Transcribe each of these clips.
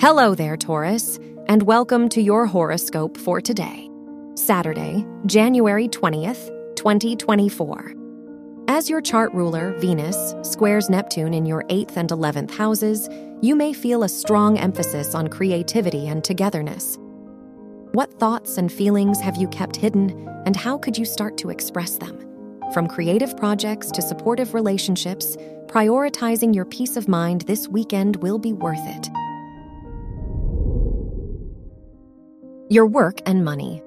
Hello there, Taurus, and welcome to your horoscope for today, Saturday, January 20th, 2024. As your chart ruler, Venus, squares Neptune in your 8th and 11th houses, you may feel a strong emphasis on creativity and togetherness. What thoughts and feelings have you kept hidden, and how could you start to express them? From creative projects to supportive relationships, prioritizing your peace of mind this weekend will be worth it. Your work and money.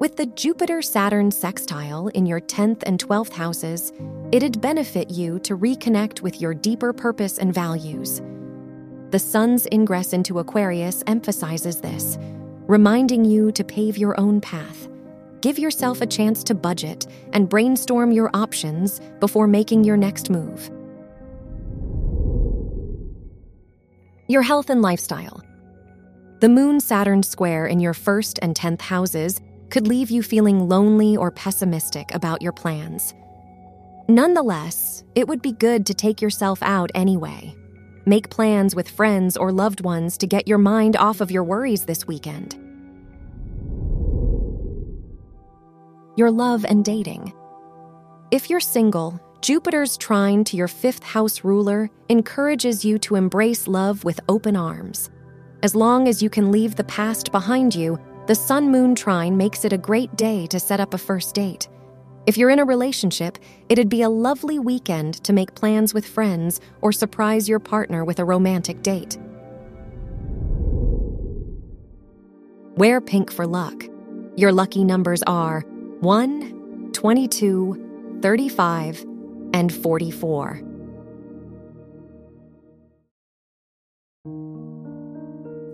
With the Jupiter Saturn sextile in your 10th and 12th houses, it'd benefit you to reconnect with your deeper purpose and values. The Sun's ingress into Aquarius emphasizes this, reminding you to pave your own path. Give yourself a chance to budget and brainstorm your options before making your next move. Your health and lifestyle. The Moon Saturn square in your first and 10th houses could leave you feeling lonely or pessimistic about your plans. Nonetheless, it would be good to take yourself out anyway. Make plans with friends or loved ones to get your mind off of your worries this weekend. Your love and dating. If you're single, Jupiter's trine to your fifth house ruler encourages you to embrace love with open arms. As long as you can leave the past behind you, the Sun Moon trine makes it a great day to set up a first date. If you're in a relationship, it'd be a lovely weekend to make plans with friends or surprise your partner with a romantic date. Wear pink for luck. Your lucky numbers are 1, 22, 35, and 44.